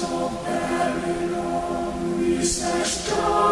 of Babylon is as dark.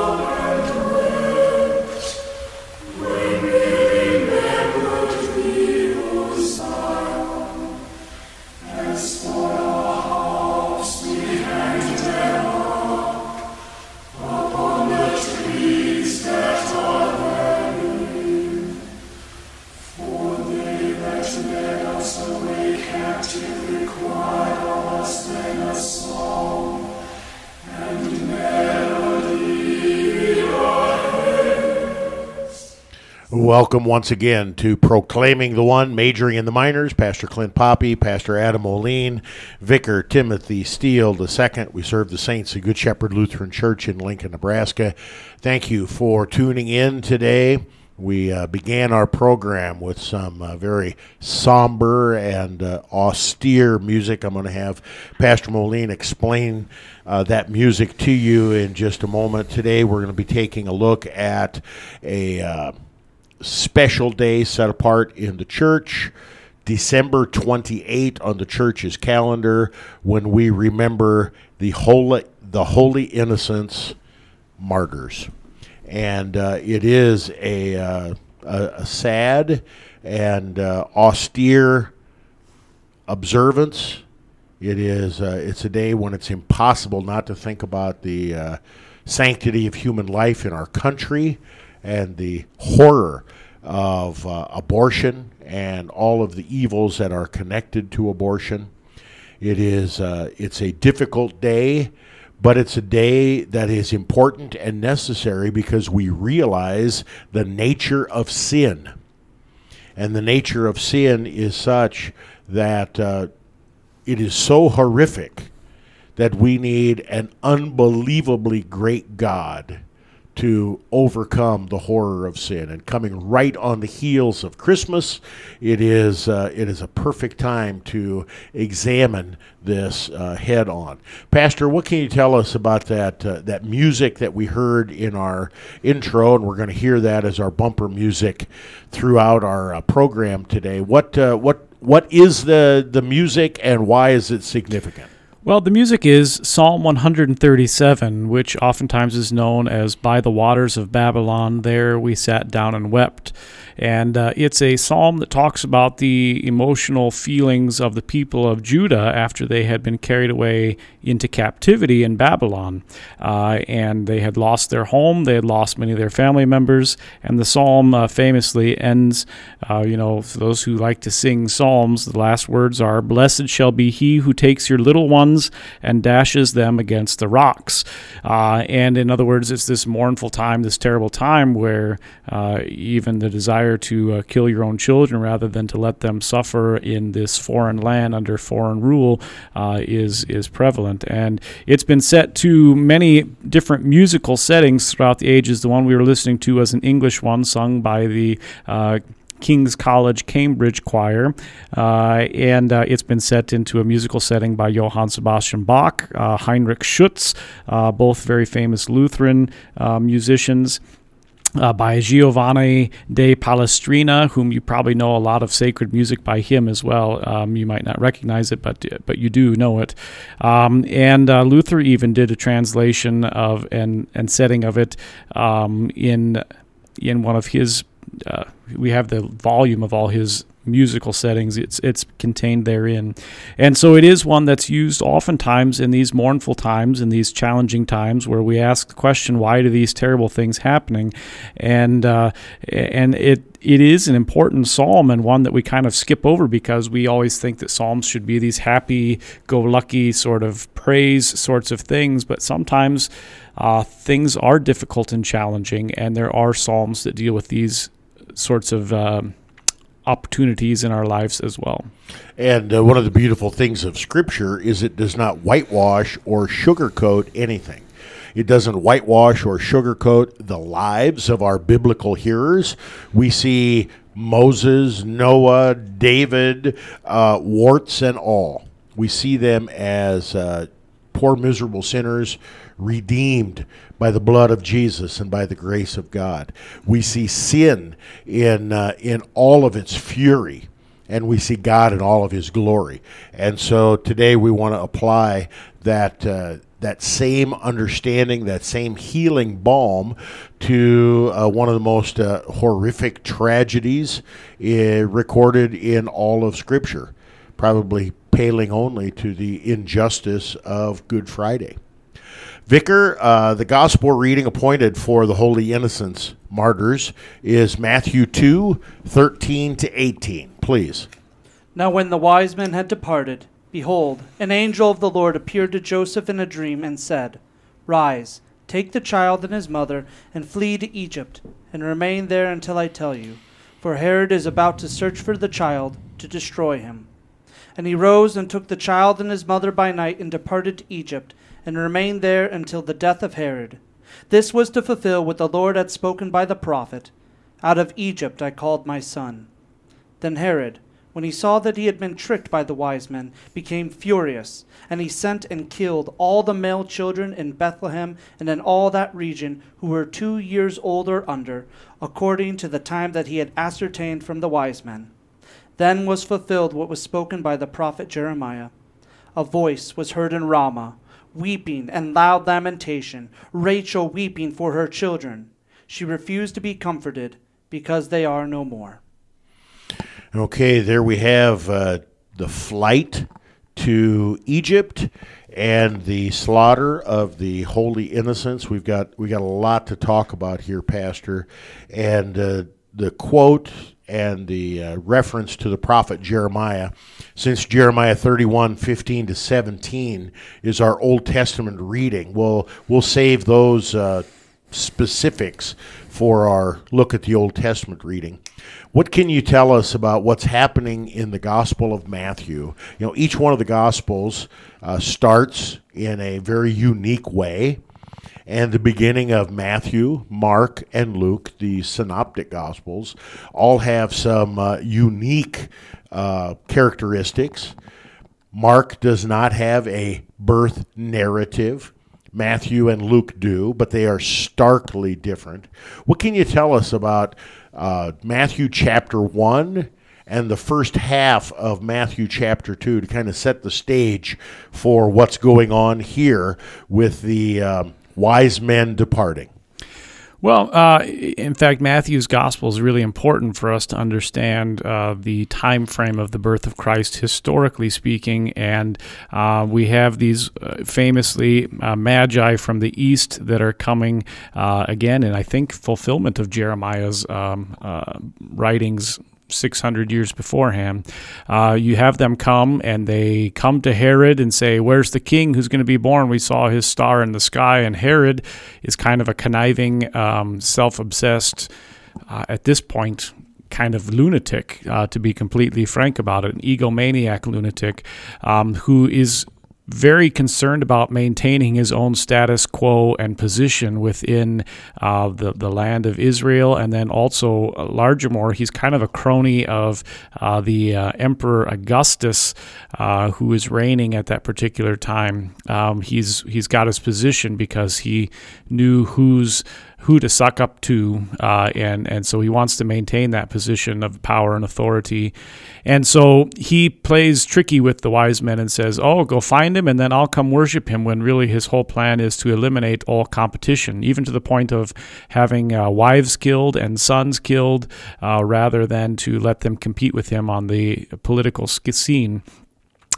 Welcome once again to Proclaiming the One, majoring in the minors. Pastor Clint Poppy, Pastor Adam Moline, Vicar Timothy Steele II. We serve the saints of Good Shepherd Lutheran Church in Lincoln, Nebraska. Thank you for tuning in today. We uh, began our program with some uh, very somber and uh, austere music. I'm going to have Pastor Moline explain uh, that music to you in just a moment. Today, we're going to be taking a look at a uh, special day set apart in the church. December 28 on the church's calendar when we remember the holy, the holy innocents martyrs. And uh, it is a, uh, a, a, sad and uh, austere observance. It is uh, it's a day when it's impossible not to think about the uh, sanctity of human life in our country and the horror of uh, abortion and all of the evils that are connected to abortion. It is uh, it's a difficult day, but it's a day that is important and necessary because we realize the nature of sin. And the nature of sin is such that uh, it is so horrific that we need an unbelievably great God to overcome the horror of sin. And coming right on the heels of Christmas, it is uh, it is a perfect time to examine this uh, head on. Pastor, what can you tell us about that uh, that music that we heard in our intro, and we're going to hear that as our bumper music throughout our uh, program today. What uh, what what is the the music, and why is it significant? Well, the music is Psalm 137, which oftentimes is known as By the Waters of Babylon. There we sat down and wept. And uh, it's a psalm that talks about the emotional feelings of the people of Judah after they had been carried away into captivity in Babylon. Uh, and they had lost their home, they had lost many of their family members. And the psalm uh, famously ends, uh, you know, for those who like to sing psalms, the last words are Blessed shall be he who takes your little ones and dashes them against the rocks. Uh, and in other words, it's this mournful time, this terrible time where uh, even the desire desire to uh, kill your own children rather than to let them suffer in this foreign land under foreign rule uh, is is prevalent, and it's been set to many different musical settings throughout the ages. The one we were listening to was an English one sung by the uh, King's College Cambridge Choir, uh, and uh, it's been set into a musical setting by Johann Sebastian Bach, uh, Heinrich Schütz, uh, both very famous Lutheran uh, musicians uh, by Giovanni de Palestrina, whom you probably know a lot of sacred music by him as well. Um, you might not recognize it, but but you do know it. Um, and uh, Luther even did a translation of and and setting of it um, in in one of his. Uh, we have the volume of all his musical settings. It's it's contained therein, and so it is one that's used oftentimes in these mournful times, in these challenging times, where we ask the question, "Why do these terrible things happening?" and uh, and it it is an important psalm and one that we kind of skip over because we always think that psalms should be these happy-go-lucky sort of praise sorts of things, but sometimes. Uh, things are difficult and challenging, and there are psalms that deal with these sorts of um, opportunities in our lives as well. And uh, one of the beautiful things of Scripture is it does not whitewash or sugarcoat anything. It doesn't whitewash or sugarcoat the lives of our biblical hearers. We see Moses, Noah, David, uh, warts and all. We see them as uh, poor, miserable sinners redeemed by the blood of Jesus and by the grace of God. We see sin in uh, in all of its fury and we see God in all of His glory. And so today we want to apply that. Uh, that same understanding, that same healing balm to uh, one of the most uh, horrific tragedies uh, recorded in all of Scripture, probably paling only to the injustice of Good Friday. Vicar, uh, the gospel reading appointed for the Holy Innocents martyrs is Matthew 2 13 to 18. Please. Now, when the wise men had departed, behold, an angel of the Lord appeared to Joseph in a dream and said, Rise, take the child and his mother, and flee to Egypt, and remain there until I tell you, for Herod is about to search for the child to destroy him. And he rose and took the child and his mother by night and departed to Egypt, and remained there until the death of Herod. This was to fulfill what the Lord had spoken by the prophet Out of Egypt I called my son. Then Herod, when he saw that he had been tricked by the wise men, became furious, and he sent and killed all the male children in Bethlehem and in all that region who were two years old or under, according to the time that he had ascertained from the wise men. Then was fulfilled what was spoken by the prophet Jeremiah. A voice was heard in Ramah, weeping and loud lamentation, Rachel weeping for her children. She refused to be comforted because they are no more. Okay, there we have uh, the flight to Egypt and the slaughter of the holy innocents. We've got we got a lot to talk about here, Pastor, and uh, the quote and the uh, reference to the prophet Jeremiah, since Jeremiah 31, 15 to 17 is our Old Testament reading. We'll, we'll save those uh, specifics for our look at the Old Testament reading. What can you tell us about what's happening in the Gospel of Matthew? You know, each one of the Gospels uh, starts in a very unique way and the beginning of Matthew, Mark, and Luke, the synoptic gospels, all have some uh, unique uh, characteristics. Mark does not have a birth narrative. Matthew and Luke do, but they are starkly different. What can you tell us about uh, Matthew chapter 1 and the first half of Matthew chapter 2 to kind of set the stage for what's going on here with the. Um, wise men departing? Well, uh, in fact, Matthew's gospel is really important for us to understand uh, the time frame of the birth of Christ, historically speaking. And uh, we have these uh, famously uh, magi from the east that are coming uh, again, and I think fulfillment of Jeremiah's um, writings 600 years beforehand. Uh, you have them come and they come to Herod and say, Where's the king who's going to be born? We saw his star in the sky. And Herod is kind of a conniving, um, self obsessed, uh, at this point, kind of lunatic, uh, to be completely frank about it, an egomaniac lunatic um, who is very concerned about maintaining his own status quo and position within uh, the, the land of Israel. And then also, uh, larger more, he's kind of a crony of uh, the uh, Emperor Augustus, uh, who is reigning at that particular time. Um, he's, he's got his position because he knew whose who to suck up to, uh, and and so he wants to maintain that position of power and authority, and so he plays tricky with the wise men and says, "Oh, go find him, and then I'll come worship him." When really his whole plan is to eliminate all competition, even to the point of having uh, wives killed and sons killed, uh, rather than to let them compete with him on the political scene.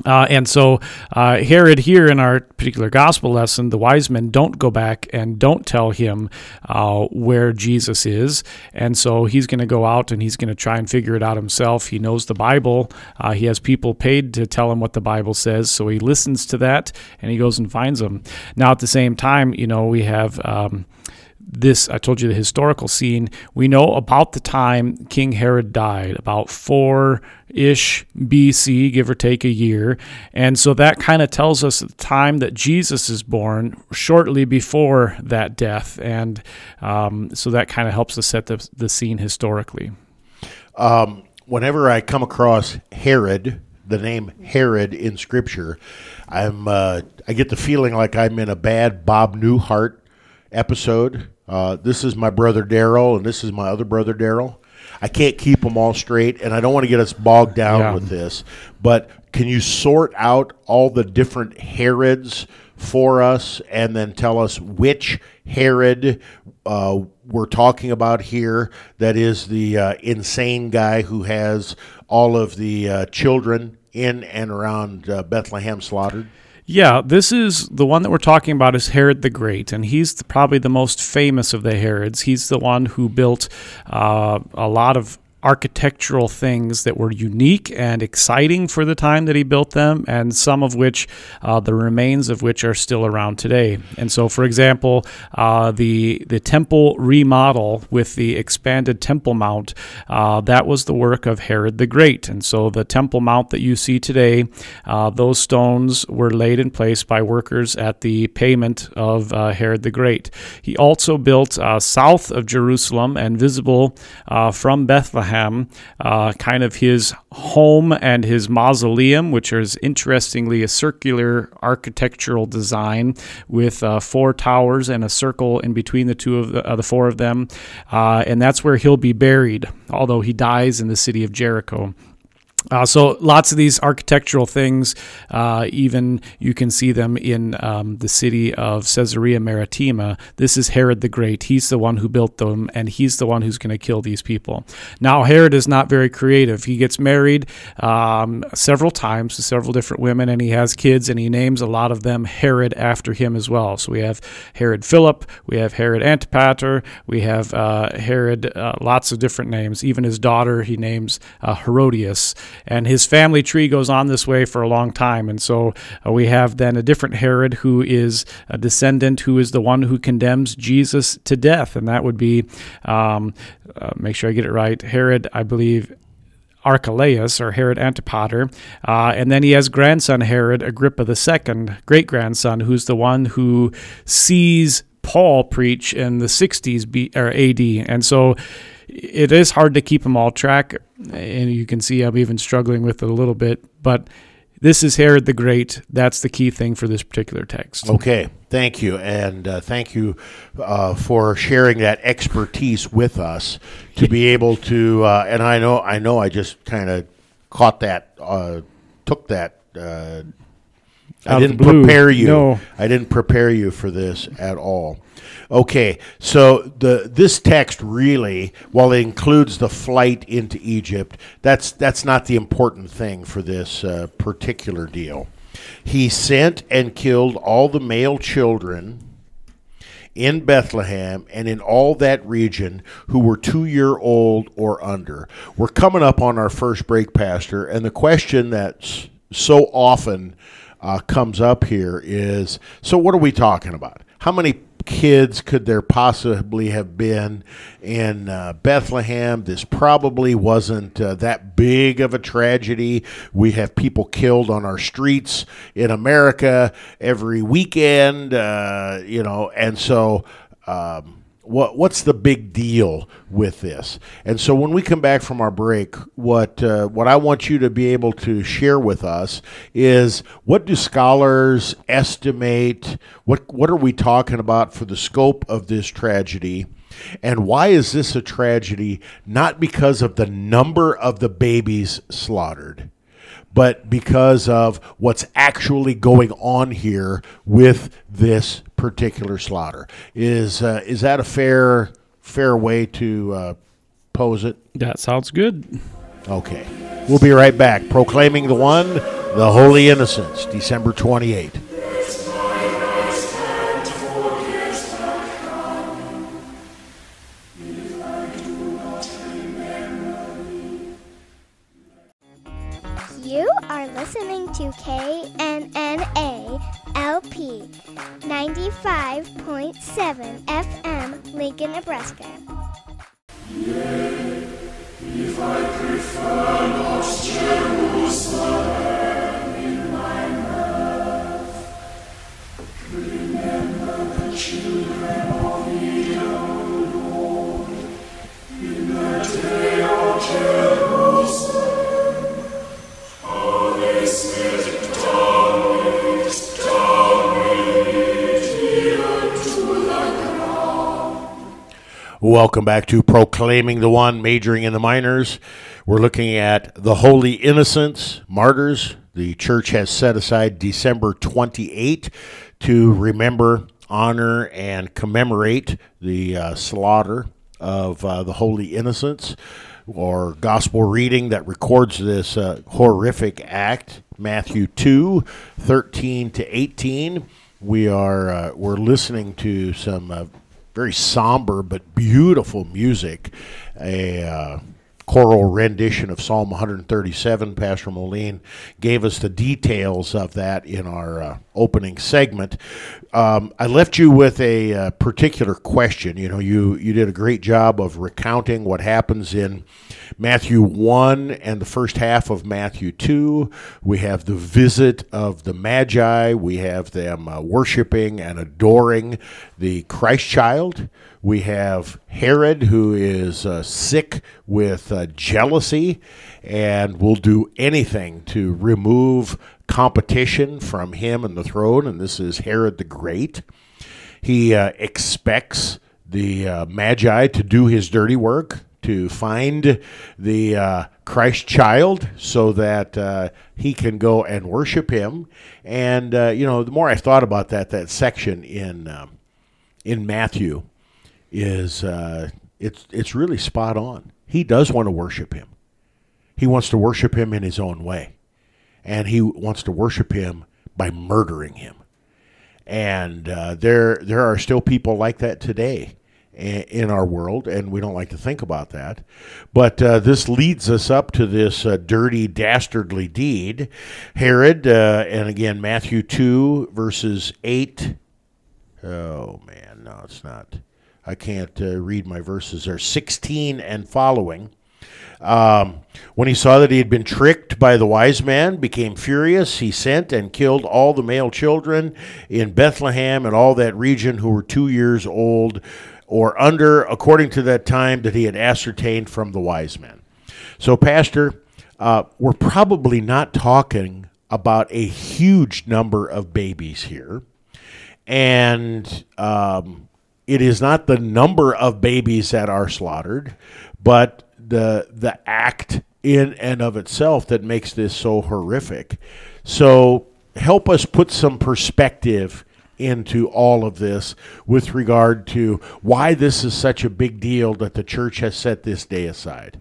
Uh, and so uh, Herod here in our particular gospel lesson, the wise men don't go back and don't tell him uh, where Jesus is, and so he's going to go out and he's going to try and figure it out himself. He knows the Bible. Uh, he has people paid to tell him what the Bible says, so he listens to that and he goes and finds them. Now at the same time, you know, we have. Um, this, I told you the historical scene. We know about the time King Herod died, about 4 ish BC, give or take a year. And so that kind of tells us the time that Jesus is born, shortly before that death. And um, so that kind of helps us set the, the scene historically. Um, whenever I come across Herod, the name Herod in Scripture, I'm uh, I get the feeling like I'm in a bad Bob Newhart episode uh, this is my brother Daryl, and this is my other brother Daryl. I can't keep them all straight, and I don't want to get us bogged down Yeah. with this. But can you sort out all the different Herods for us, and then tell us which Herod uh, we're talking about here? That is the uh, insane guy who has all of the uh, children in and around uh, Bethlehem slaughtered. Yeah, this is the one that we're talking about is Herod the Great, and he's the, probably the most famous of the Herods. He's the one who built uh, a lot of architectural things that were unique and exciting for the time that he built them, and some of which, uh, the remains of which, are still around today. And so, for example, uh, the the temple remodel with the expanded Temple Mount, uh, that was the work of Herod the Great. And so, the Temple Mount that you see today, uh, those stones were laid in place by workers at the payment of uh, Herod the Great. He also built uh, south of Jerusalem and visible from Bethlehem, uh, kind of his home and his mausoleum, which is interestingly a circular architectural design with uh, four towers and a circle in between the two of the, uh, the four of them, uh, and that's where he'll be buried. Although he dies in the city of Jericho. Uh, so lots of these architectural things, uh, even you can see them in um, the city of Caesarea Maritima. This is Herod the Great. He's the one who built them, and he's the one who's going to kill these people. Now Herod is not very creative. He gets married um, several times to several different women, and he has kids, and he names a lot of them Herod after him as well. So we have Herod Philip, we have Herod Antipater, we have uh, Herod, uh, lots of different names. Even his daughter, he names uh, Herodias and his family tree goes on this way for a long time. And so uh, we have then a different Herod who is a descendant who is the one who condemns Jesus to death, and that would be, um, uh, make sure I get it right, Herod, I believe. Archelaus or Herod Antipater, uh, and then he has grandson Herod Agrippa II, great grandson, who's the one who sees Paul preach in the 60s B, or AD, and so it is hard to keep them all track, and you can see I'm even struggling with it a little bit. But this is Herod the Great. That's the key thing for this particular text. Okay, thank you, and uh, thank you uh, for sharing that expertise with us to be able to. Uh, and I know, I know, I just kind of caught that, uh, took that. I didn't prepare you. No. I didn't prepare you for this at all. Okay, so the this text really, while it includes the flight into Egypt, that's that's not the important thing for this uh, particular deal. He sent and killed all the male children in Bethlehem and in all that region who were two year old or under. We're coming up on our first break, Pastor, and the question that's so often uh, comes up here is so, what are we talking about? How many kids could there possibly have been in uh, Bethlehem? This probably wasn't uh, that big of a tragedy. We have people killed on our streets in America every weekend, uh, you know, and so. Um, what what's the big deal with this? And so when we come back from our break, what uh, what I want you to be able to share with us is what do scholars estimate? What what are we talking about for the scope of this tragedy? And why is this a tragedy? Not because of the number of the babies slaughtered, but because of what's actually going on here with this particular slaughter. Is uh, is that a fair fair way to uh, pose it? That sounds good. Okay, we'll be right back. Proclaiming the one, the Holy Innocents, December twenty eighth. You are listening to KNNA LP 95.7 FM, Lincoln, Nebraska. If I prefer not Jerusalem in my mouth, remember the children of Lord, in the day of Jerusalem, how they Welcome back to Proclaiming the One, Majoring in the Minors. We're looking at the Holy Innocents, martyrs. The church has set aside December 28 to remember, honor, and commemorate the uh, slaughter of uh, the Holy Innocents or gospel reading that records this uh, horrific act matthew 2 13 to 18 we are uh, we're listening to some uh, very somber but beautiful music a uh, choral rendition of Psalm 137. Pastor Moline gave us the details of that in our uh, opening segment. Um, I left you with a uh, particular question. You know, you, you did a great job of recounting what happens in Matthew 1 and the first half of Matthew 2. We have the visit of the Magi, we have them uh, worshiping and adoring the Christ child. We have Herod, who is uh, sick with uh, jealousy and will do anything to remove competition from him and the throne. And this is Herod the Great. He uh, expects the uh, Magi to do his dirty work, to find the uh, Christ child so that uh, he can go and worship him. And, you know, the more I thought about that, that section in, um, in Matthew, is uh, it's it's really spot on. He does want to worship him. He wants to worship him in his own way, and he wants to worship him by murdering him. And uh, there there are still people like that today in our world, and we don't like to think about that. But uh, this leads us up to this uh, dirty, dastardly deed. Herod, uh, and again, Matthew 2, verses 8. Oh, man, no, it's not. I can't uh, read my verses there, 16 and following. Um, when he saw that he had been tricked by the wise man, became furious. He sent and killed all the male children in Bethlehem and all that region who were two years old or under, according to that time that he had ascertained from the wise men. So, Pastor, uh, we're probably not talking about a huge number of babies here. And um, it is not the number of babies that are slaughtered, but the the act in and of itself that makes this so horrific. So help us put some perspective into all of this with regard to why this is such a big deal that the church has set this day aside.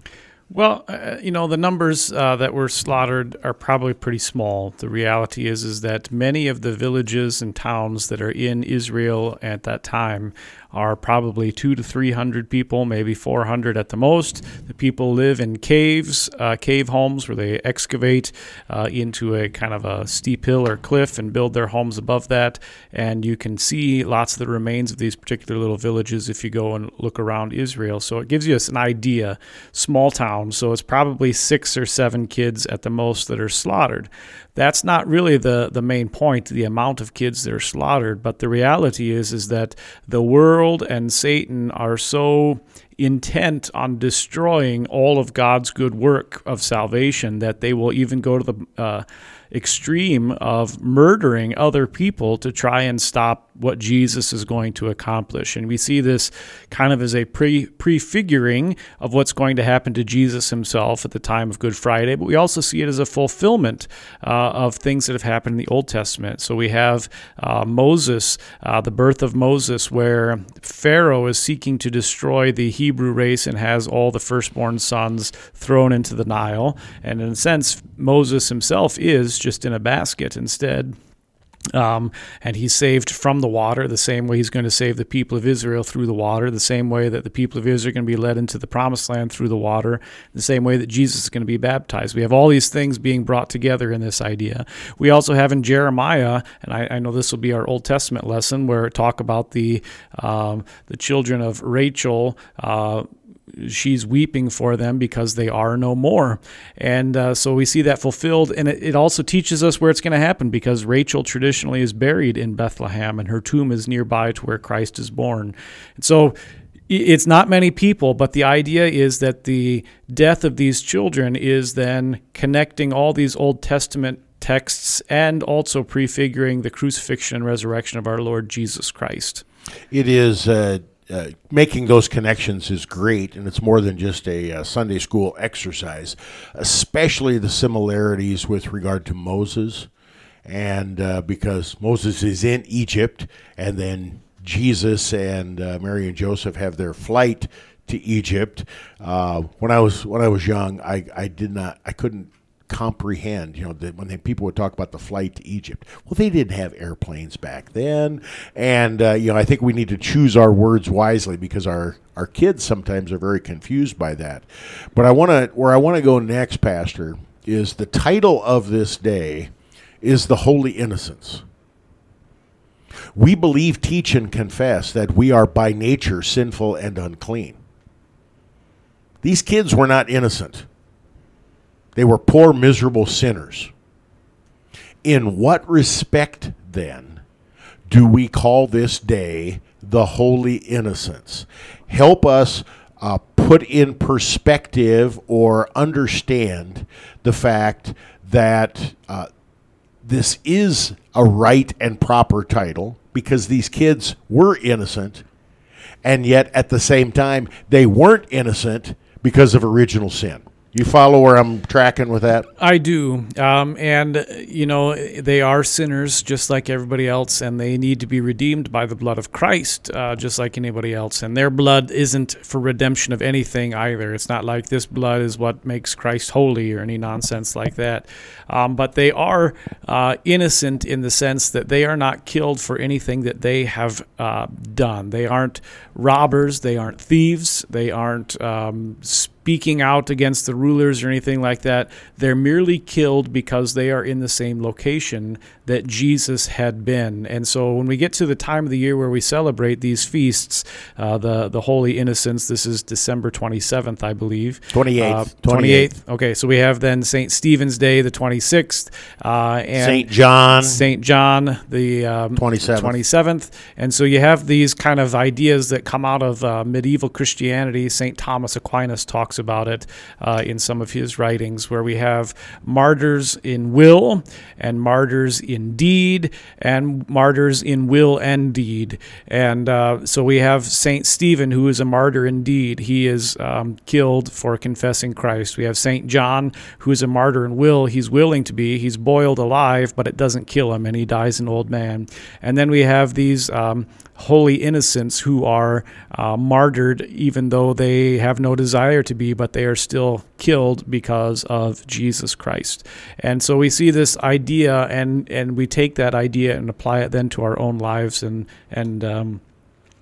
Well, uh, you know, the numbers uh, that were slaughtered are probably pretty small. The reality is is that many of the villages and towns that are in Israel at that time are probably two to three hundred people, maybe four hundred at the most. The people live in caves, uh, cave homes, where they excavate uh, into a kind of a steep hill or cliff and build their homes above that. And you can see lots of the remains of these particular little villages if you go and look around Israel. So it gives you an idea. Small town, so it's probably six or seven kids at the most that are slaughtered that's not really the, the main point, the amount of kids that are slaughtered. But the reality is is that the world and Satan are so intent on destroying all of God's good work of salvation that they will even go to the uh, extreme of murdering other people to try and stop what Jesus is going to accomplish. And we see this kind of as a pre prefiguring of what's going to happen to Jesus himself at the time of Good Friday, but we also see it as a fulfillment uh, of things that have happened in the Old Testament. So we have uh, Moses, uh, the birth of Moses, where Pharaoh is seeking to destroy the Hebrew race and has all the firstborn sons thrown into the Nile. And in a sense, Moses himself is just in a basket instead. Um, and he's saved from the water the same way he's going to save the people of Israel through the water, the same way that the people of Israel are going to be led into the promised land through the water, the same way that Jesus is going to be baptized. We have all these things being brought together in this idea. We also have in Jeremiah, and I, I know this will be our Old Testament lesson, where talk about the um, the children of Rachel. Uh, she's weeping for them because they are no more. And uh, so we see that fulfilled. And it, it also teaches us where it's going to happen because Rachel traditionally is buried in Bethlehem and her tomb is nearby to where Christ is born. And so it's not many people, but the idea is that the death of these children is then connecting all these Old Testament texts and also prefiguring the crucifixion and resurrection of our Lord Jesus Christ. It is. Uh uh, making those connections is great, and it's more than just a uh, Sunday school exercise, especially the similarities with regard to Moses. And uh, because Moses is in Egypt, and then Jesus and uh, Mary and Joseph have their flight to Egypt. When I was when I was young, I, I did not I couldn't comprehend, you know, that when they, people would talk about the flight to Egypt. Well, they didn't have airplanes back then, and uh, you know, I think we need to choose our words wisely because our our kids sometimes are very confused by that. But I want to where I want to go next, Pastor, is the title of this day is the Holy Innocents. We believe, teach, and confess that we are by nature sinful and unclean. These kids were not innocent. They were poor, miserable sinners. In what respect, then, do we call this day the Holy Innocents? Help us uh, put in perspective or understand the fact that uh, this is a right and proper title because these kids were innocent, and yet at the same time, they weren't innocent because of original sin. You follow where I'm tracking with that? I do. Um, and, you know, they are sinners just like everybody else, and they need to be redeemed by the blood of Christ uh, just like anybody else. And their blood isn't for redemption of anything either. It's not like this blood is what makes Christ holy or any nonsense like that. Um, but they are uh, innocent in the sense that they are not killed for anything that they have uh, done. They aren't robbers, they aren't thieves, they aren't. Um, speaking out against the rulers or anything like that. They're merely killed because they are in the same location that Jesus had been. And so when we get to the time of the year where we celebrate these feasts, uh, the, the Holy Innocents, this is December 27th, I believe. 28th. Uh, 28th. Okay, so we have then St. Stephen's Day, the 26th. Uh, and St. John. St. John, the um, 27th. 27th. And so you have these kind of ideas that come out of uh, medieval Christianity. St. Thomas Aquinas talks about it uh, in some of his writings, where we have martyrs in will and martyrs in deed and martyrs in will and deed. And uh, so we have St. Stephen, who is a martyr in deed. He is um, killed for confessing Christ. We have St. John, who is a martyr in will. He's willing to be. He's boiled alive, but it doesn't kill him, and he dies an old man. And then we have these um, holy innocents who are uh, martyred even though they have no desire to be, but they are still killed because of Jesus Christ. And so we see this idea, and and we take that idea and apply it then to our own lives and and um,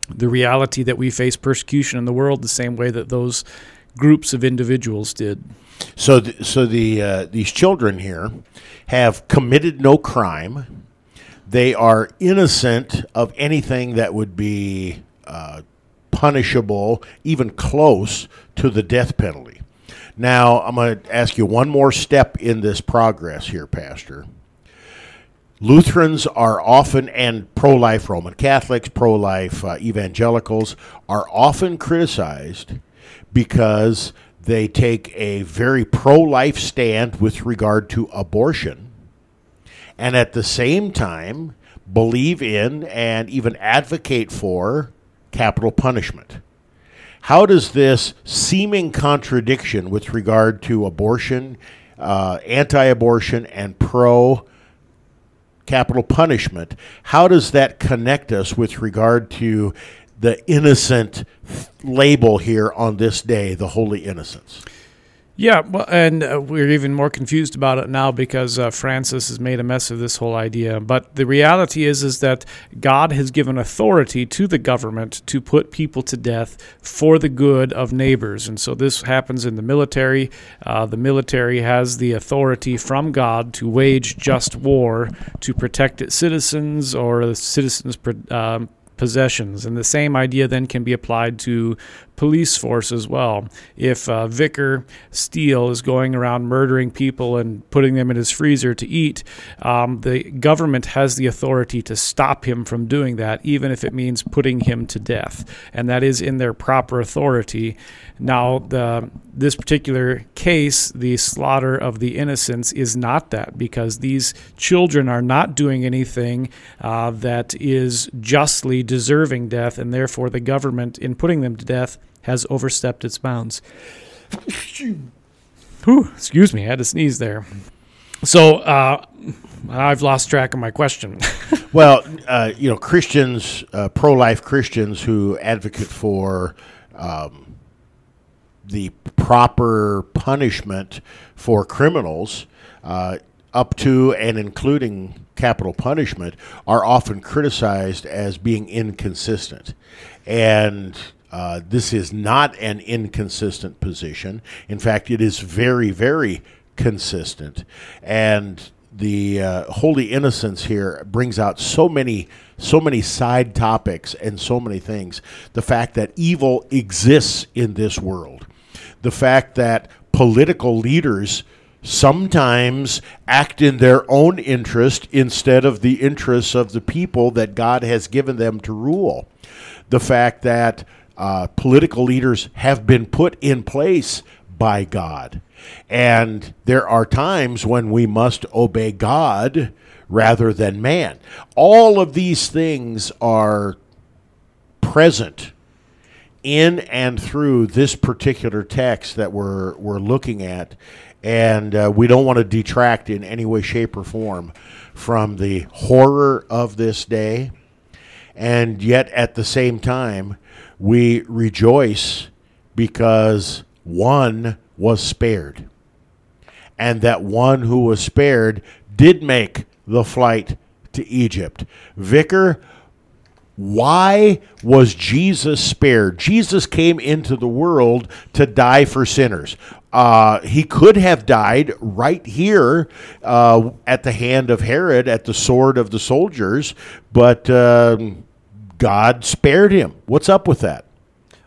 the reality that we face persecution in the world the same way that those groups of individuals did. So, th- so the uh, these children here have committed no crime. They are innocent of anything that would be uh, punishable, even close to the death penalty. Now, I'm going to ask you one more step in this progress here, Pastor. Lutherans are often, and pro life Roman Catholics, pro life uh, evangelicals, are often criticized because they take a very pro life stand with regard to abortion, and at the same time believe in and even advocate for capital punishment. How does this seeming contradiction with regard to abortion, uh, anti abortion, and pro capital punishment, how does that connect us with regard to the innocent label here on this day, the holy innocents? Yeah, well, and uh, we're even more confused about it now because uh, Francis has made a mess of this whole idea. But the reality is, is that God has given authority to the government to put people to death for the good of neighbors, and so this happens in the military. Uh, the military has the authority from God to wage just war to protect its citizens or the citizens' um, possessions. And the same idea then can be applied to police force as well. If uh, Vicar Steele is going around murdering people and putting them in his freezer to eat, um, the government has the authority to stop him from doing that, even if it means putting him to death. And that is in their proper authority. Now, the, this particular case, the slaughter of the innocents, is not that because these children are not doing anything uh, that is justly deserving death, and therefore the government, in putting them to death, has overstepped its bounds. Whew, excuse me, I had to sneeze there. So uh, I've lost track of my question. well, uh, you know, Christians, uh, pro-life Christians who advocate for um, the proper punishment for criminals, uh, up to and including capital punishment, are often criticized as being inconsistent, and uh, this is not an inconsistent position. In fact, it is very, very consistent. And the uh, holy innocents here brings out so many, so many side topics and so many things. The fact that evil exists in this world, the fact that political leaders sometimes act in their own interest instead of the interests of the people that God has given them to rule. The fact that uh, political leaders have been put in place by God. And there are times when we must obey God rather than man. All of these things are present in and through this particular text that we're, we're looking at. And uh, we don't want to detract in any way, shape, or form from the horror of this day. And yet, at the same time, we rejoice because one was spared. And that one who was spared did make the flight to Egypt. Vicar, why was Jesus spared? Jesus came into the world to die for sinners. Uh, he could have died right here uh, at the hand of Herod, at the sword of the soldiers, but. Um, God spared him. What's up with that?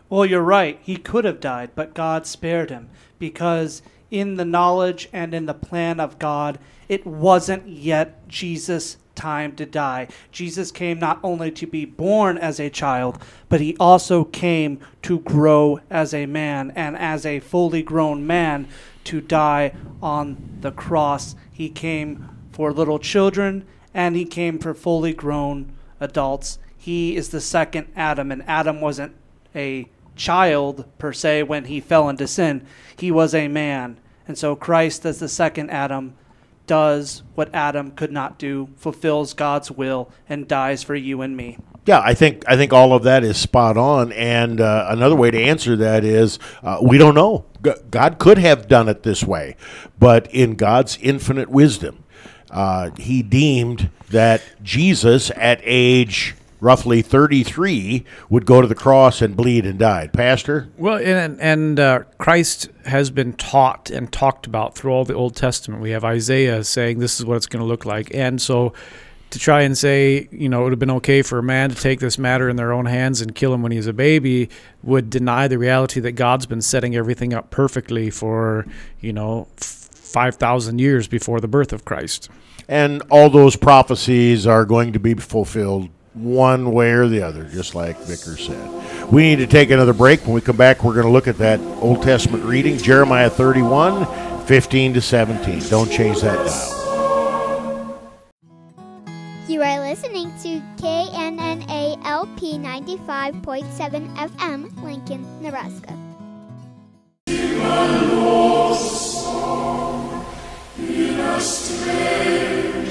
Well, you're right. He could have died, but God spared him because in the knowledge and in the plan of God, it wasn't yet Jesus' time to die. Jesus came not only to be born as a child, but he also came to grow as a man and as a fully grown man to die on the cross. He came for little children and he came for fully grown adults he is the second Adam, and Adam wasn't a child per se when he fell into sin. He was a man. And so Christ, as the second Adam, does what Adam could not do, fulfills God's will, and dies for you and me. Yeah, I think I think all of that is spot on. And uh, another way to answer that is uh, we don't know. God could have done it this way, but in God's infinite wisdom, uh, He deemed that Jesus, at age roughly 33 would go to the cross and bleed and died. Pastor? Well, and, and uh, Christ has been taught and talked about through all the Old Testament. We have Isaiah saying this is what it's going to look like. And so to try and say, you know, it would have been okay for a man to take this matter in their own hands and kill him when he's a baby would deny the reality that God's been setting everything up perfectly for, you know, 5,000 years before the birth of Christ. And all those prophecies are going to be fulfilled one way or the other, just like Vicar said. We need to take another break. When we come back, we're going to look at that Old Testament reading, Jeremiah 31, 15 to 17. Don't change that dial. You are listening to KNNA LP 95.7 FM, Lincoln, Nebraska. In a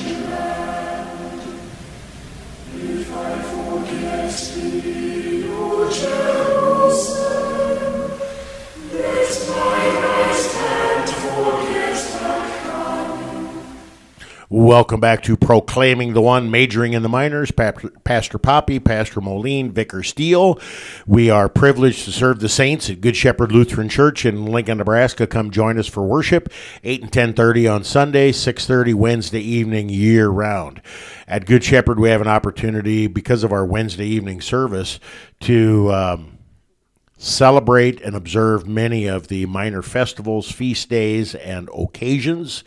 strange Welcome back to Proclaiming the One, majoring in the minors. Pastor Poppy, Pastor Moline, Vicar Steele. We are privileged to serve the saints at Good Shepherd Lutheran Church in Lincoln, Nebraska. Come join us for worship, 8 and 10.30 on Sunday, 6.30 Wednesday evening, year round. At Good Shepherd, we have an opportunity, because of our Wednesday evening service, to... Um, celebrate and observe many of the minor festivals, feast days, and occasions,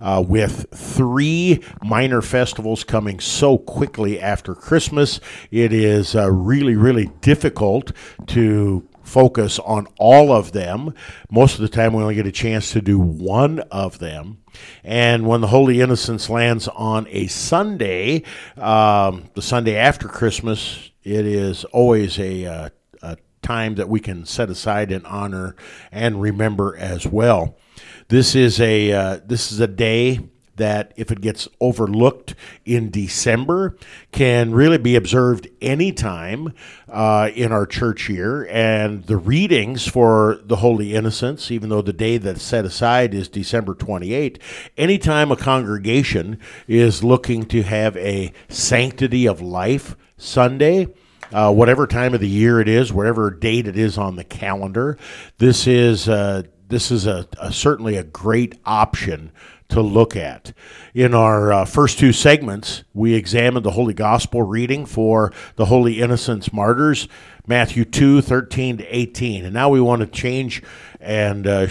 uh, with three minor festivals coming so quickly after Christmas. It is uh, really, really difficult to focus on all of them. Most of the time, we only get a chance to do one of them. And when the Holy Innocents lands on a Sunday, um, the Sunday after Christmas, it is always a, uh, a time that we can set aside and honor and remember as well. This is a uh, this is a day that if it gets overlooked in December can really be observed anytime uh, in our church year. And the readings for the Holy Innocents, even though the day that's set aside is December 28, anytime a congregation is looking to have a sanctity of life Sunday, uh, whatever time of the year it is, whatever date it is on the calendar, this is uh, this is a, a, certainly a great option to look at. In our uh, first two segments, we examined the Holy Gospel reading for the Holy Innocents Martyrs, Matthew 2 13 to 18. And now we want to change and uh,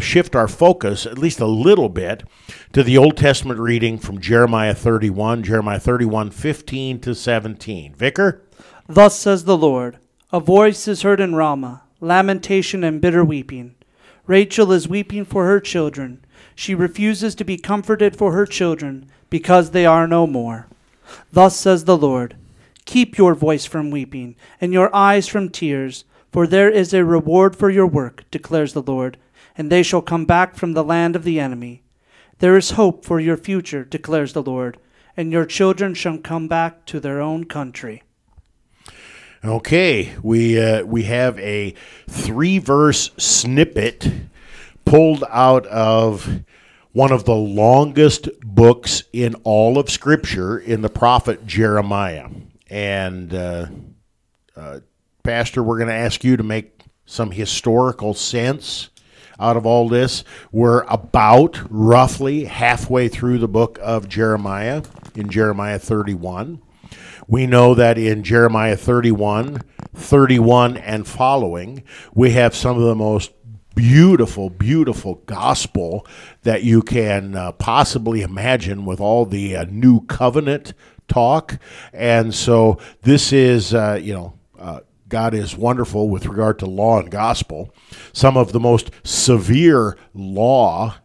shift our focus at least a little bit to the Old Testament reading from Jeremiah 31, Jeremiah 31 15 to 17. Vicar? Thus says the Lord A voice is heard in Ramah, lamentation and bitter weeping. Rachel is weeping for her children she refuses to be comforted for her children because they are no more. Thus says the Lord Keep your voice from weeping and your eyes from tears, for there is a reward for your work, declares the Lord, and they shall come back from the land of the enemy. There is hope for your future, declares the Lord, and your children shall come back to their own country. Okay, we uh, we have a three verse snippet pulled out of one of the longest books in all of Scripture in the prophet Jeremiah. And, uh, uh, Pastor, we're going to ask you to make some historical sense out of all this. We're about roughly halfway through the book of Jeremiah in Jeremiah 31. We know that in Jeremiah 31, 31 and following, we have some of the most beautiful, beautiful gospel that you can uh, possibly imagine with all the uh, new covenant talk. And so this is, uh, you know, uh, God is wonderful with regard to law and gospel. Some of the most severe law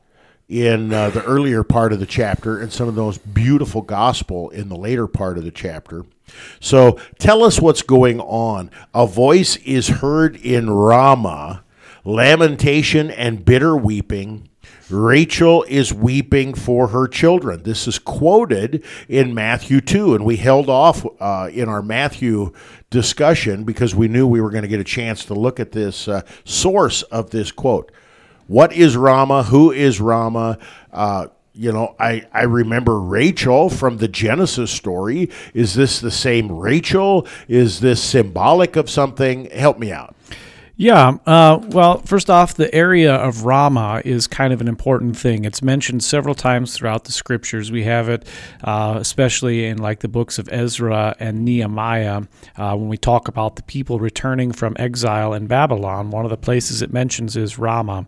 in uh, the earlier part of the chapter, and some of the most beautiful gospel in the later part of the chapter. So tell us what's going on. A voice is heard in Ramah lamentation and bitter weeping. Rachel is weeping for her children. This is quoted in Matthew 2, and we held off uh, in our Matthew discussion because we knew we were going to get a chance to look at this uh, source of this quote. What is Ramah? Who is Ramah? Uh, you know, I, I remember Rachel from the Genesis story. Is this the same Rachel? Is this symbolic of something? Help me out. Yeah. Uh, well, first off, the area of Ramah is kind of an important thing. It's mentioned several times throughout the scriptures. We have it, uh, especially in like the books of Ezra and Nehemiah, uh, when we talk about the people returning from exile in Babylon. One of the places it mentions is Ramah,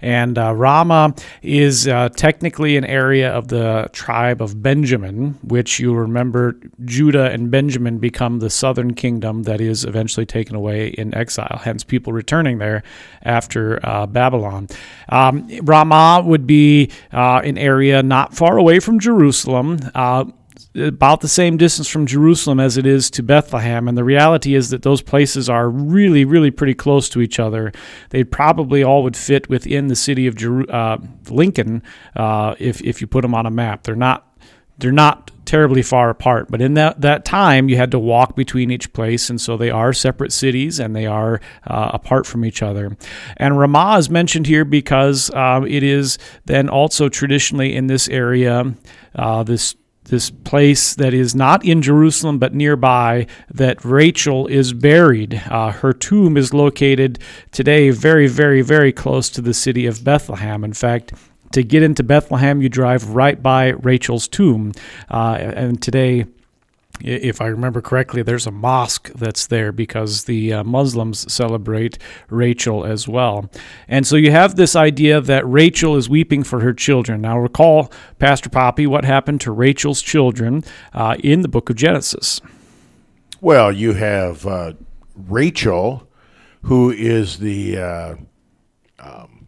and uh, Ramah is uh, technically an area of the tribe of Benjamin, which you remember Judah and Benjamin become the southern kingdom that is eventually taken away in exile. Hence, people people returning there after uh, Babylon. Um, Ramah would be uh, an area not far away from Jerusalem. Uh, about the same distance from Jerusalem as it is to Bethlehem. And the reality is that those places are really, really pretty close to each other. They probably all would fit within the city of Jeru- uh, Lincoln uh, if, if you put them on a map. They're not they're not terribly far apart. But in that, that time, you had to walk between each place, and so they are separate cities and they are uh, apart from each other. And Ramah is mentioned here because uh, it is then also traditionally in this area, uh, this this place that is not in Jerusalem but nearby that Rachel is buried. Uh, her tomb is located today very, very, very close to the city of Bethlehem. In fact, to get into Bethlehem, you drive right by Rachel's tomb. Uh, and today, If I remember correctly, there's a mosque that's there because the uh, Muslims celebrate Rachel as well. And so you have this idea that Rachel is weeping for her children. Now, recall, Pastor Poppy, what happened to Rachel's children uh, in the book of Genesis. Well, you have uh, Rachel, who is the uh, um,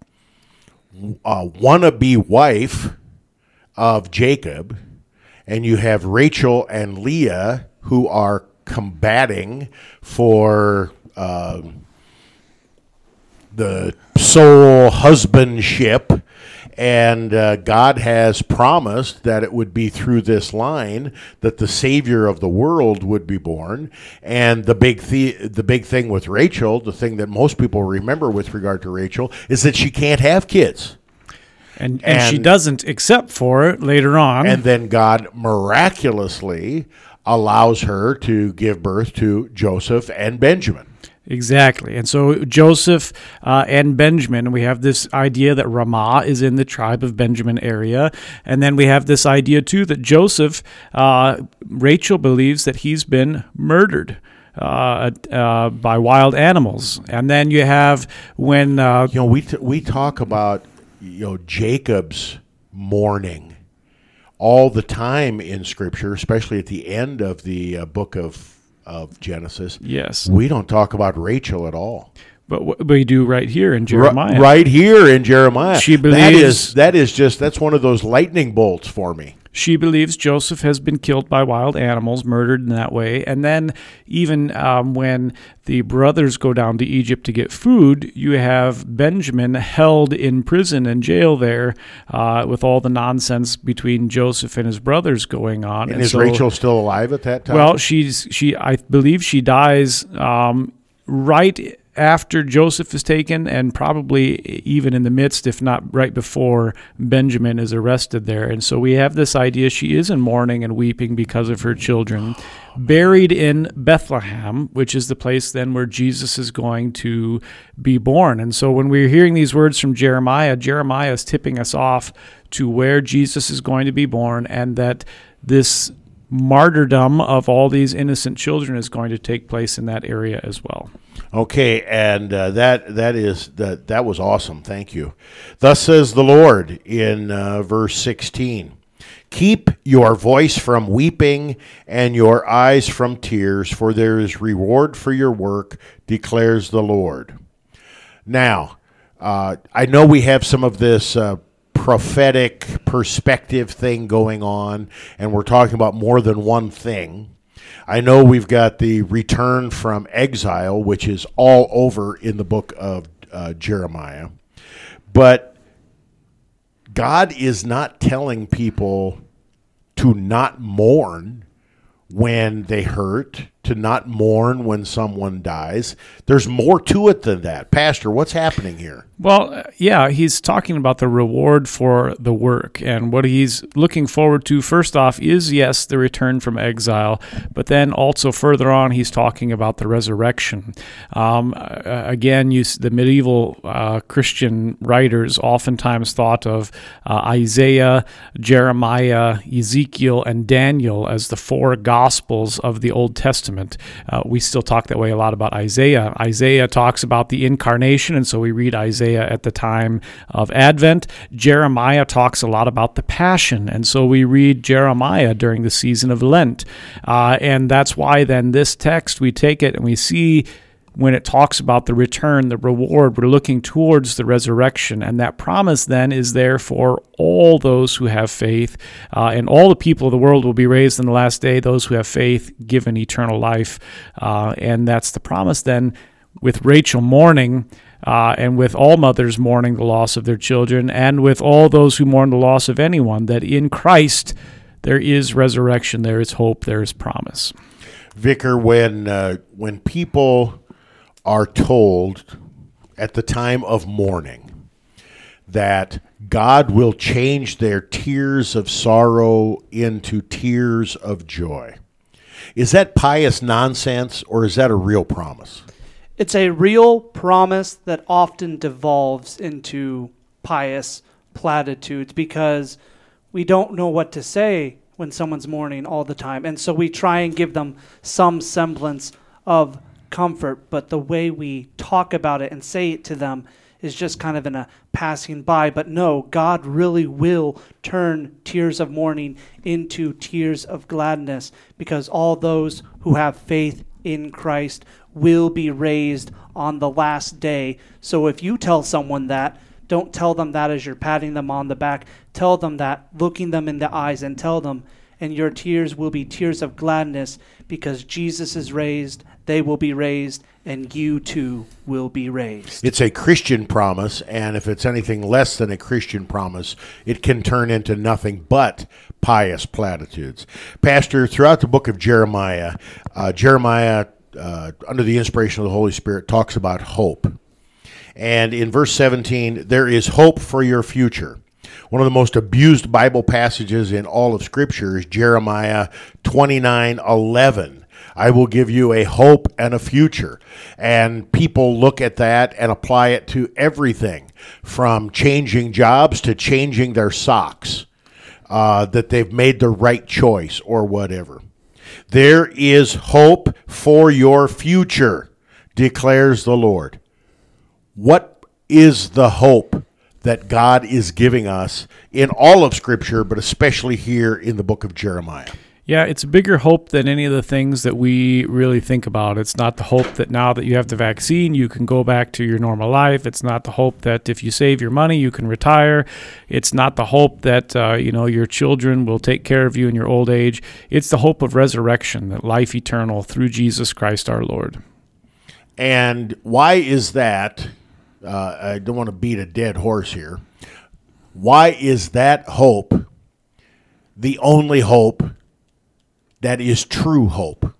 uh, wannabe wife of Jacob, and you have Rachel and Leah, who are combating for. um the sole husbandship. And uh, God has promised that it would be through this line that the Savior of the world would be born. And the big the- the big thing with Rachel, the thing that most people remember with regard to Rachel, is that she can't have kids. And, and, she doesn't, except for later on. And then God miraculously allows her to give birth to Joseph and Benjamin. Exactly. And so Joseph uh, and Benjamin, we have this idea that Ramah is in the tribe of Benjamin area. And then we have this idea, too, that Joseph, uh, Rachel believes that he's been murdered. Uh, uh, by wild animals, and then you have when uh, You know, we t- we talk about you know Jacob's mourning all the time in Scripture, especially at the end of the uh, book of of Genesis. yes, We don't talk about Rachel at all. but what we do right here in Jeremiah, right here in Jeremiah, She believes- is that is just that's one of those lightning bolts for me. She believes Joseph has been killed by wild animals, murdered in that way. And then, even um, when the brothers go down to Egypt to get food, you have Benjamin held in prison and jail there uh, with all the nonsense between Joseph and his brothers going on. And, is so- Rachel still alive at that time? Well, she's she. I believe she dies um, right after Joseph is taken, and probably even in the midst, if not right before Benjamin is arrested there. And so we have this idea she is in mourning and weeping because of her children, buried in Bethlehem, which is the place then where Jesus is going to be born. And so when we're hearing these words from Jeremiah, Jeremiah is tipping us off to where Jesus is going to be born, and that this martyrdom of all these innocent children is going to take place in that area as well. Okay, and uh, that that is that that was awesome. Thank you. Thus says the Lord in uh, verse sixteen: Keep your voice from weeping and your eyes from tears, for there is reward for your work, declares the Lord. Now, uh, I know we have some of this uh, prophetic perspective thing going on, and we're talking about more than one thing. I know we've got the return from exile, which is all over in the book of uh, Jeremiah. But God is not telling people to not mourn when they hurt, to not mourn when someone dies. There's more to it than that. Pastor, what's happening here? Well, uh, yeah, he's talking about the reward for the work. And what he's looking forward to, first off, is yes, the return from exile. But then also further on, he's talking about the resurrection. Um, uh, again, you, the medieval uh, Christian writers oftentimes thought of uh, Isaiah, Jeremiah, Ezekiel, and Daniel as the four gospels of the Old Testament. Uh, we still talk that way a lot about Isaiah. Isaiah talks about the incarnation, and so we read Isaiah at the time of Advent. Jeremiah talks a lot about the passion, and so we read Jeremiah during the season of Lent. Uh, and that's why then this text, we take it and we see when it talks about the return, the reward, we're looking towards the resurrection. And that promise then is there for all those who have faith. Uh, and all the people of the world will be raised in the last day, those who have faith, given eternal life. Uh, and that's the promise then with Rachel mourning. Uh, and with all mothers mourning the loss of their children, and with all those who mourn the loss of anyone, that in Christ there is resurrection, there is hope, there is promise. Vicar, when uh, when people are told at the time of mourning that God will change their tears of sorrow into tears of joy, is that pious nonsense or is that a real promise? It's a real promise that often devolves into pious platitudes because we don't know what to say when someone's mourning all the time. And so we try and give them some semblance of comfort, but the way we talk about it and say it to them is just kind of in a passing by. But no, God really will turn tears of mourning into tears of gladness because all those who have faith in Christ will be raised on the last day. So if you tell someone that, don't tell them that as you're patting them on the back. Tell them that, looking them in the eyes, and tell them, and your tears will be tears of gladness because Jesus is raised, they will be raised, and you too will be raised. It's a Christian promise, and if it's anything less than a Christian promise, it can turn into nothing but pious platitudes. Pastor, throughout the book of Jeremiah, uh, Jeremiah, uh, under the inspiration of the Holy Spirit, talks about hope. And in verse 17, there is hope for your future. One of the most abused Bible passages in all of Scripture is Jeremiah 29 11. I will give you a hope and a future. And people look at that and apply it to everything from changing jobs to changing their socks, uh, that they've made the right choice or whatever. There is hope for your future, declares the Lord. What is the hope that God is giving us in all of Scripture, but especially here in the book of Jeremiah? Yeah, it's a bigger hope than any of the things that we really think about. It's not the hope that now that you have the vaccine, you can go back to your normal life. It's not the hope that if you save your money, you can retire. It's not the hope that uh, you know your children will take care of you in your old age. It's the hope of resurrection, that life eternal through Jesus Christ our Lord. And why is that? Uh, I don't want to beat a dead horse here. Why is that hope the only hope that is true hope?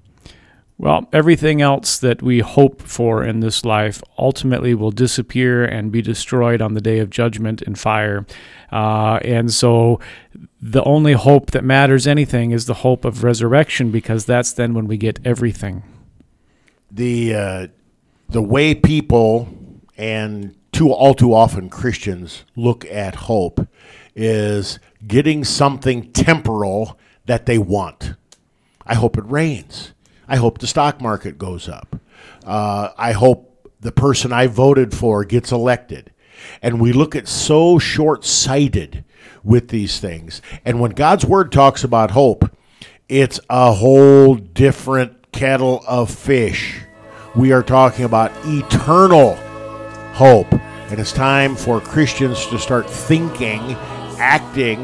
Well, everything else that we hope for in this life ultimately will disappear and be destroyed on the day of judgment and fire. Uh, and so the only hope that matters anything is the hope of resurrection because that's then when we get everything. The, uh, the way people and too all too often Christians look at hope is getting something temporal that they want. I hope it rains. I hope the stock market goes up. Uh, I hope the person I voted for gets elected. And we look at so short sighted with these things. And when God's word talks about hope, it's a whole different kettle of fish. We are talking about eternal hope. And it's time for Christians to start thinking, acting,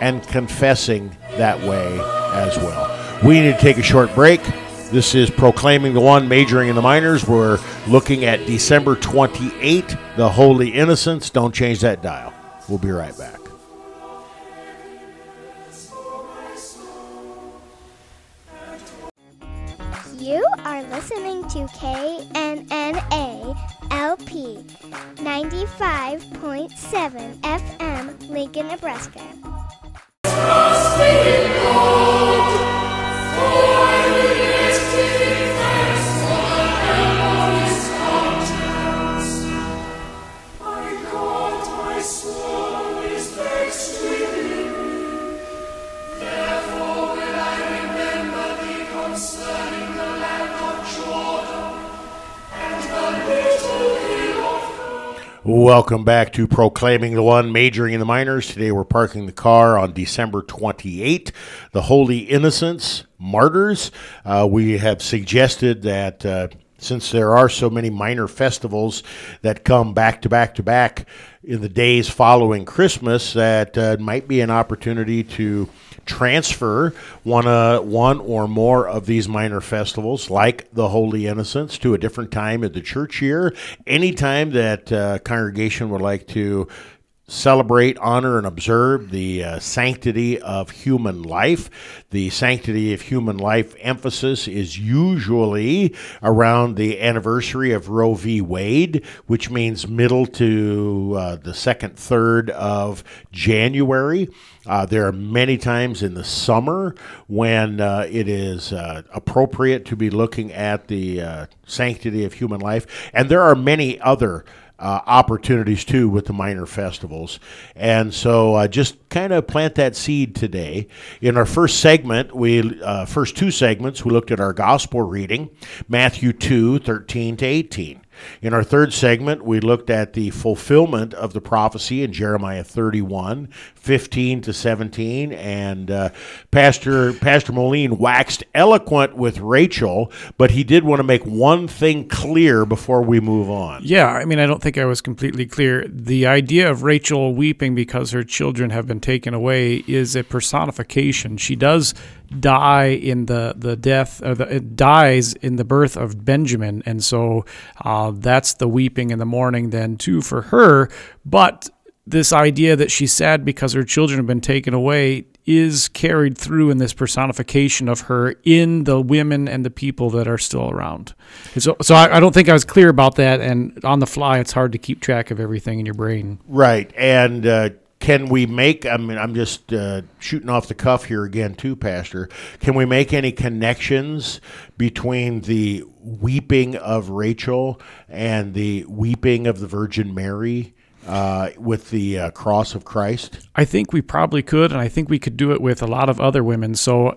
and confessing that way as well. We need to take a short break. This is Proclaiming the One, majoring in the minors. We're looking at December 28, the Holy Innocents. Don't change that dial. We'll be right back. You are listening to KNNA LP 95.7 FM, Lincoln, Nebraska. Welcome back to Proclaiming the One, majoring in the minors. Today we're parking the car on December 28, the Holy Innocents, Martyrs. Uh, we have suggested that uh, since there are so many minor festivals that come back to back to back in the days following Christmas, that uh, might be an opportunity to transfer one uh, one or more of these minor festivals, like the Holy Innocents, to a different time of the church year. Anytime that uh, congregation would like to celebrate, honor, and observe the uh, sanctity of human life. The sanctity of human life emphasis is usually around the anniversary of Roe v. Wade, which means middle to uh, the second third of January. Uh, there are many times in the summer when uh, it is uh, appropriate to be looking at the uh, sanctity of human life, and there are many other uh, opportunities too with the minor festivals. And so uh, just kind of plant that seed today. In our first segment, we uh, first two segments, we looked at our gospel reading, Matthew 2, 13 to 18. In our third segment, we looked at the fulfillment of the prophecy in Jeremiah 31, 15 to 17, and uh, Pastor Pastor Moline waxed eloquent with Rachel, but he did want to make one thing clear before we move on. Yeah, I mean, I don't think I was completely clear. The idea of Rachel weeping because her children have been taken away is a personification. She does die in the the death, or the, it dies in the birth of Benjamin, and so uh, that's the weeping in the mourning then too for her. But this idea that she's sad because her children have been taken away is carried through in this personification of her in the women and the people that are still around. So, so I, I don't think I was clear about that. And on the fly, it's hard to keep track of everything in your brain. Right. And uh, can we make, I mean, I'm just uh, shooting off the cuff here again, too, Pastor. Can we make any connections between the weeping of Rachel and the weeping of the Virgin Mary? Uh, with the uh, cross of Christ? I think we probably could, and I think we could do it with a lot of other women. So uh,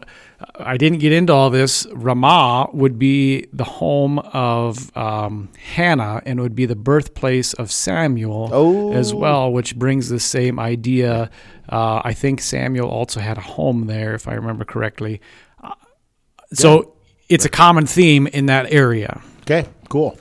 I didn't get into all this. Ramah would be the home of um, Hannah and would be the birthplace of Samuel Oh. as well, which brings the same idea. Uh, I think Samuel also had a home there, if I remember correctly. Uh, So it's a common theme in that area. Okay, cool.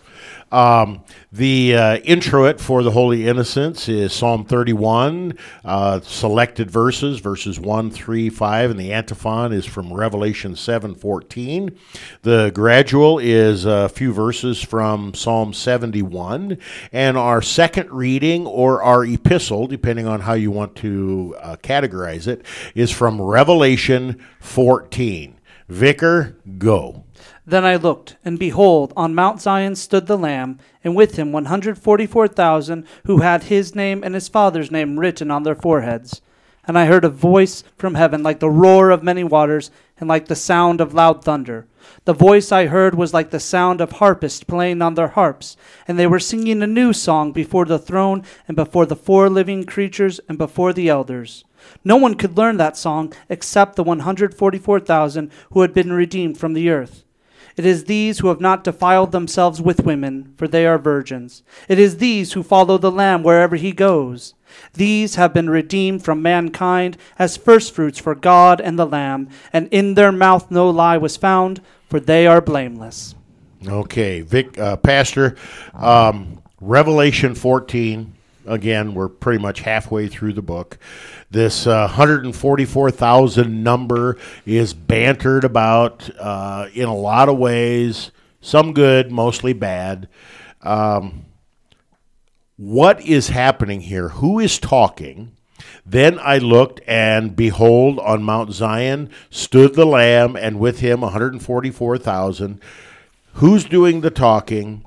Um, the uh, introit for the Holy Innocents is Psalm 31, uh, selected verses, verses 1, 3, 5, and the antiphon is from Revelation 7, 14. The gradual is a few verses from Psalm 71. And our second reading, or our epistle, depending on how you want to uh, categorize it, is from Revelation 14. Vicar, go. Then I looked, and behold, on Mount Zion stood the Lamb, and with him 144,000 who had his name and his father's name written on their foreheads. And I heard a voice from heaven like the roar of many waters, and like the sound of loud thunder. The voice I heard was like the sound of harpists playing on their harps, and they were singing a new song before the throne, and before the four living creatures, and before the elders. No one could learn that song except the 144,000 who had been redeemed from the earth. It is these who have not defiled themselves with women, for they are virgins. It is these who follow the Lamb wherever he goes. These have been redeemed from mankind as firstfruits for God and the Lamb, and in their mouth no lie was found, for they are blameless. Okay, Vic, uh, Pastor, um, Revelation 14. Again, we're pretty much halfway through the book. This uh, 144,000 number is bantered about uh, in a lot of ways, some good, mostly bad. Um, what is happening here? Who is talking? Then I looked, and behold, on Mount Zion stood the Lamb, and with him 144,000. Who's doing the talking?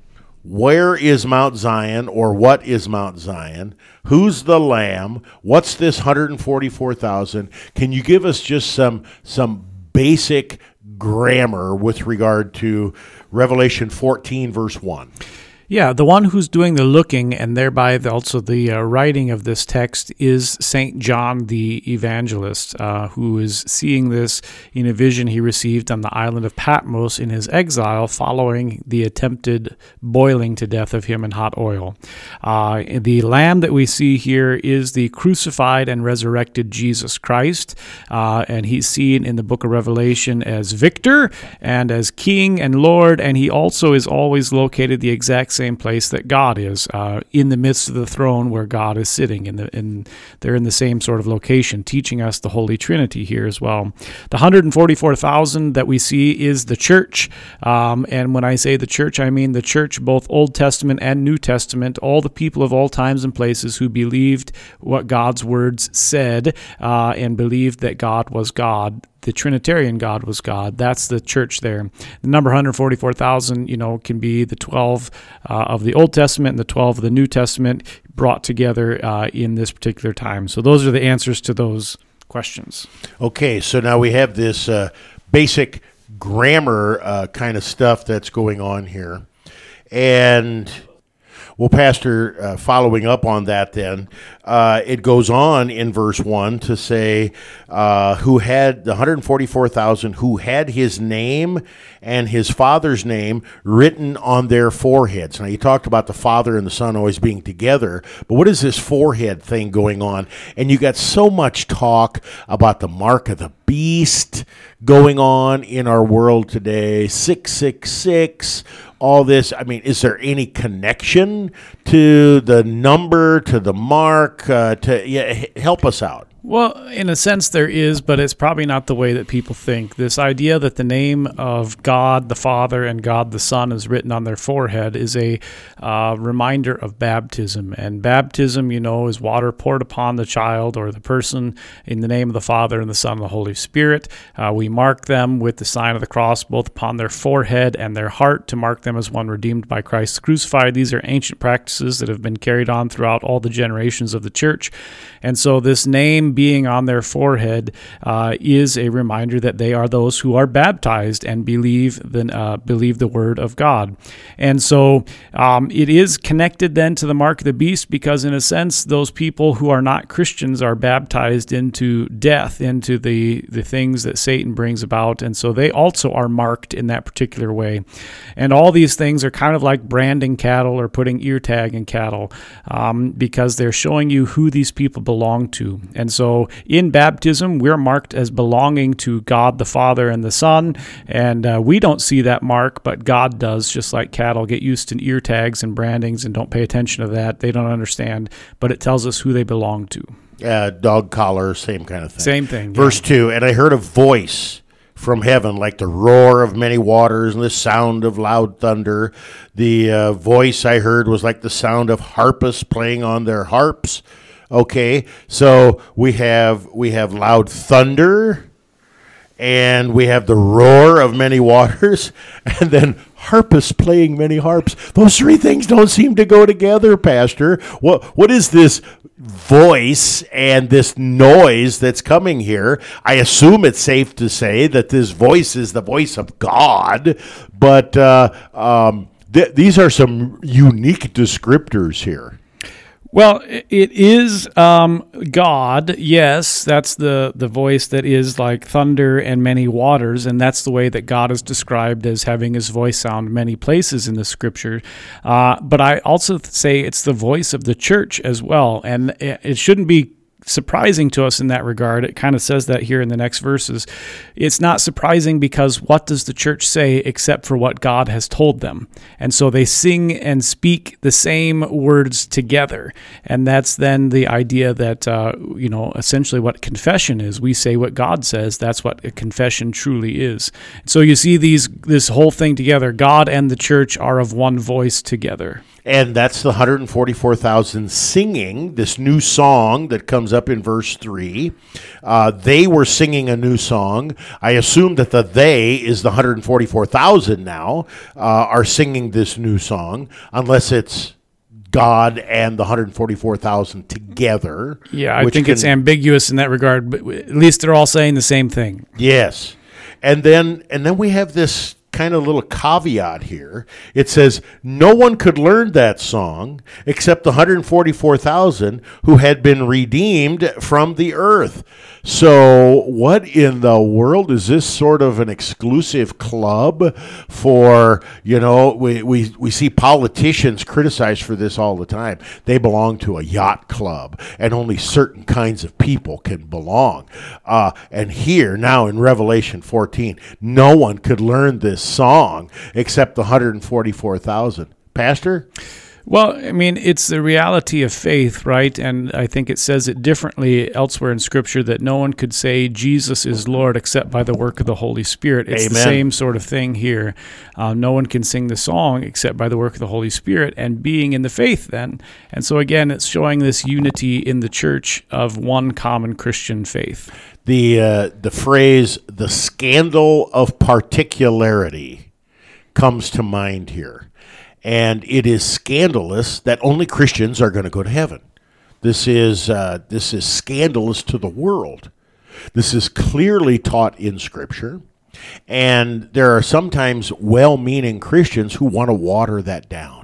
Where is Mount Zion, or what is Mount Zion? Who's the Lamb? What's this 144,000? Can you give us just some some basic grammar with regard to Revelation 14, verse 1? Yeah, the one who's doing the looking and thereby the, also the uh, writing of this text is St. John the Evangelist, uh, who is seeing this in a vision he received on the island of Patmos in his exile following the attempted boiling to death of him in hot oil. Uh, the lamb that we see here is the crucified and resurrected Jesus Christ, uh, and he's seen in the book of Revelation as victor and as king and lord, and he also is always located the exact same place that God is, uh, in the midst of the throne where God is sitting. In the they're in the same sort of location, teaching us the Holy Trinity here as well. The 144,000 that we see is the church, um, and when I say the church, I mean the church, both Old Testament and New Testament, all the people of all times and places who believed what God's words said uh, and believed that God was God the Trinitarian God was God. That's the church there. The number 144,000, you know, can be the 12 uh, of the Old Testament and the 12 of the New Testament brought together uh, in this particular time. So those are the answers to those questions. Okay, so now we have this uh, basic grammar uh, kind of stuff that's going on here. And Well, Pastor, uh, following up on that, then uh, it goes on in verse one to say, uh, "Who had the hundred forty-four thousand who had his name and his father's name written on their foreheads." Now, you talked about the father and the son always being together, but what is this forehead thing going on? And you got so much talk about the mark of the beast going on in our world today. Six six six all this? I mean, is there any connection to the number, to the mark? Uh, to yeah, help us out. Well, in a sense, there is, but it's probably not the way that people think. This idea that the name of God the Father and God the Son is written on their forehead is a uh, reminder of baptism. And baptism, you know, is water poured upon the child or the person in the name of the Father and the Son and the Holy Spirit. Uh, we mark them with the sign of the cross both upon their forehead and their heart to mark them as one redeemed by Christ crucified. These are ancient practices that have been carried on throughout all the generations of the church. And so this name being on their forehead uh, is a reminder that they are those who are baptized and believe the uh, believe the word of God. And so um, it is connected then to the mark of the beast because, in a sense, those people who are not Christians are baptized into death, into the the things that Satan brings about, and so they also are marked in that particular way. And all these things are kind of like branding cattle or putting ear tag in cattle um, because they're showing you who these people belong to. And so in baptism, we're marked as belonging to God the Father and the Son. And uh, we don't see that mark, but God does, just like cattle get used to ear tags and brandings and don't pay attention to that. They don't understand, but it tells us who they belong to. Uh, dog collar, same kind of thing. Same thing. yeah. Verse 2 And I heard a voice from heaven like the roar of many waters and the sound of loud thunder. The uh, voice I heard was like the sound of harpists playing on their harps. Okay, so we have we have loud thunder and we have the roar of many waters, and then harpists playing many harps. Those three things don't seem to go together, Pastor. What what is this voice and this noise that's coming here? I assume it's safe to say that this voice is the voice of God, but uh, um, th- these are some unique descriptors here. Well, it is um, God. Yes, that's the the voice that is like thunder and many waters, and that's the way that God is described as having His voice sound many places in the Scripture. Uh, but I also say it's the voice of the church as well, and it it shouldn't be surprising to us in that regard. It kind of says that here in the next verses. It's not surprising because what does the church say except for what God has told them? And so they sing and speak the same words together. And that's then the idea that, uh, you know, essentially what confession is. We say what God says. That's what a confession truly is. So you see these this whole thing together. God and the church are of one voice together. And that's the 144,000 singing this new song that comes up in verse 3. Uh, they were singing a new song. I assume that the they is the 144,000 now uh, are singing this new song, unless it's God and the 144,000 together. Yeah, I think it's ambiguous in that regard, but at least they're all saying the same thing. Yes. And then and then we have this kind of little caveat here. It says no one could learn that song except the 144,000 who had been redeemed from the earth. So, what in the world is this sort of an exclusive club for, you know, we, we, we see politicians criticized for this all the time. They belong to a yacht club, and only certain kinds of people can belong. Uh, and here, now in Revelation 14, no one could learn this song except the 144,000. Pastor? Well, I mean, it's the reality of faith, right? And I think it says it differently elsewhere in Scripture that no one could say Jesus is Lord except by the work of the Holy Spirit. It's the same sort of thing here. Uh, no one can sing the song except by the work of the Holy Spirit and being in the faith then. And so, again, it's showing this unity in the church of one common Christian faith. the uh, the phrase "the scandal of particularity" comes to mind here, and it is scandalous that only Christians are going to go to heaven. This is uh, this is scandalous to the world. This is clearly taught in Scripture, and there are sometimes well-meaning Christians who want to water that down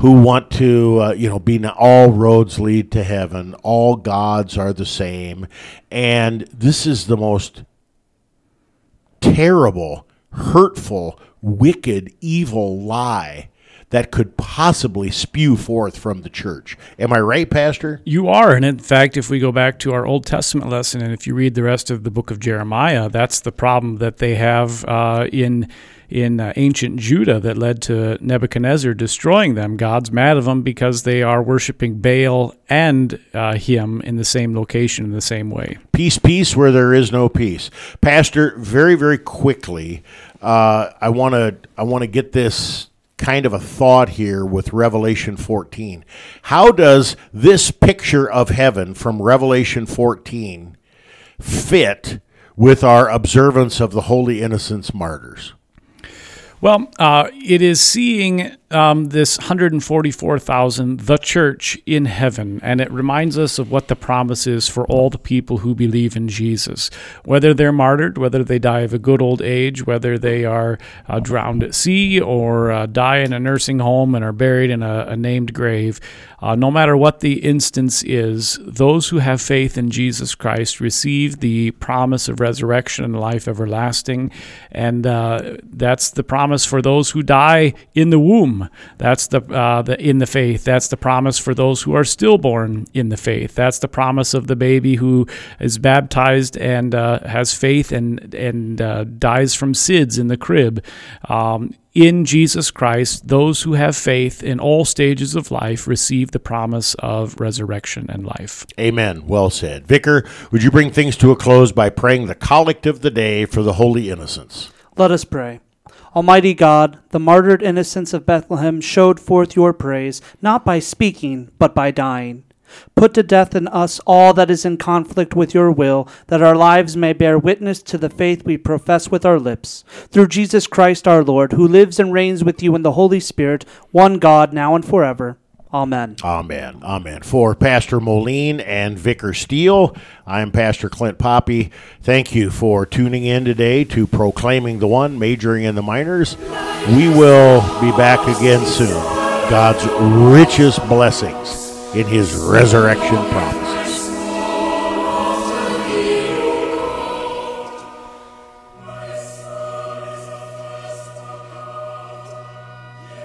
who want to, uh, you know, be all roads lead to heaven, all gods are the same, and this is the most terrible, hurtful, wicked, evil lie that could possibly spew forth from the church. Am I right, Pastor? You are. And in fact, if we go back to our Old Testament lesson and if you read the rest of the book of Jeremiah, that's the problem that they have uh, in in uh, ancient Judah that led to Nebuchadnezzar destroying them. God's mad of them because they are worshiping Baal and uh, him in the same location in the same way. Peace, peace, where there is no peace. Pastor, very, very quickly, uh, I want to I want to get this kind of a thought here with Revelation 14. How does this picture of heaven from Revelation 14 fit with our observance of the holy innocents martyrs? Well, uh, it is seeing um, this 144,000, the church in heaven, and it reminds us of what the promise is for all the people who believe in Jesus. Whether they're martyred, whether they die of a good old age, whether they are uh, drowned at sea or uh, die in a nursing home and are buried in a, a named grave, uh, no matter what the instance is, those who have faith in Jesus Christ receive the promise of resurrection and life everlasting. And uh, that's the promise for those who die in the womb. That's the, uh, the in the faith. That's the promise for those who are stillborn in the faith. That's the promise of the baby who is baptized and uh, has faith and and uh, dies from SIDS in the crib. Um, in Jesus Christ, those who have faith in all stages of life receive the promise of resurrection and life. Amen. Well said. Vicar, would you bring things to a close by praying the collect of the day for the holy innocents? Let us pray. Almighty God, the martyred innocents of Bethlehem showed forth your praise, not by speaking, but by dying. Put to death in us all that is in conflict with your will, that our lives may bear witness to the faith we profess with our lips. Through Jesus Christ our Lord, who lives and reigns with you in the Holy Spirit, one God, now and forever. Amen. Amen. Amen. For Pastor Moline and Vicar Steele, I'm Pastor Clint Poppy. Thank you for tuning in today to Proclaiming the One, majoring in the minors. We will be back again soon. God's richest blessings in his resurrection promise.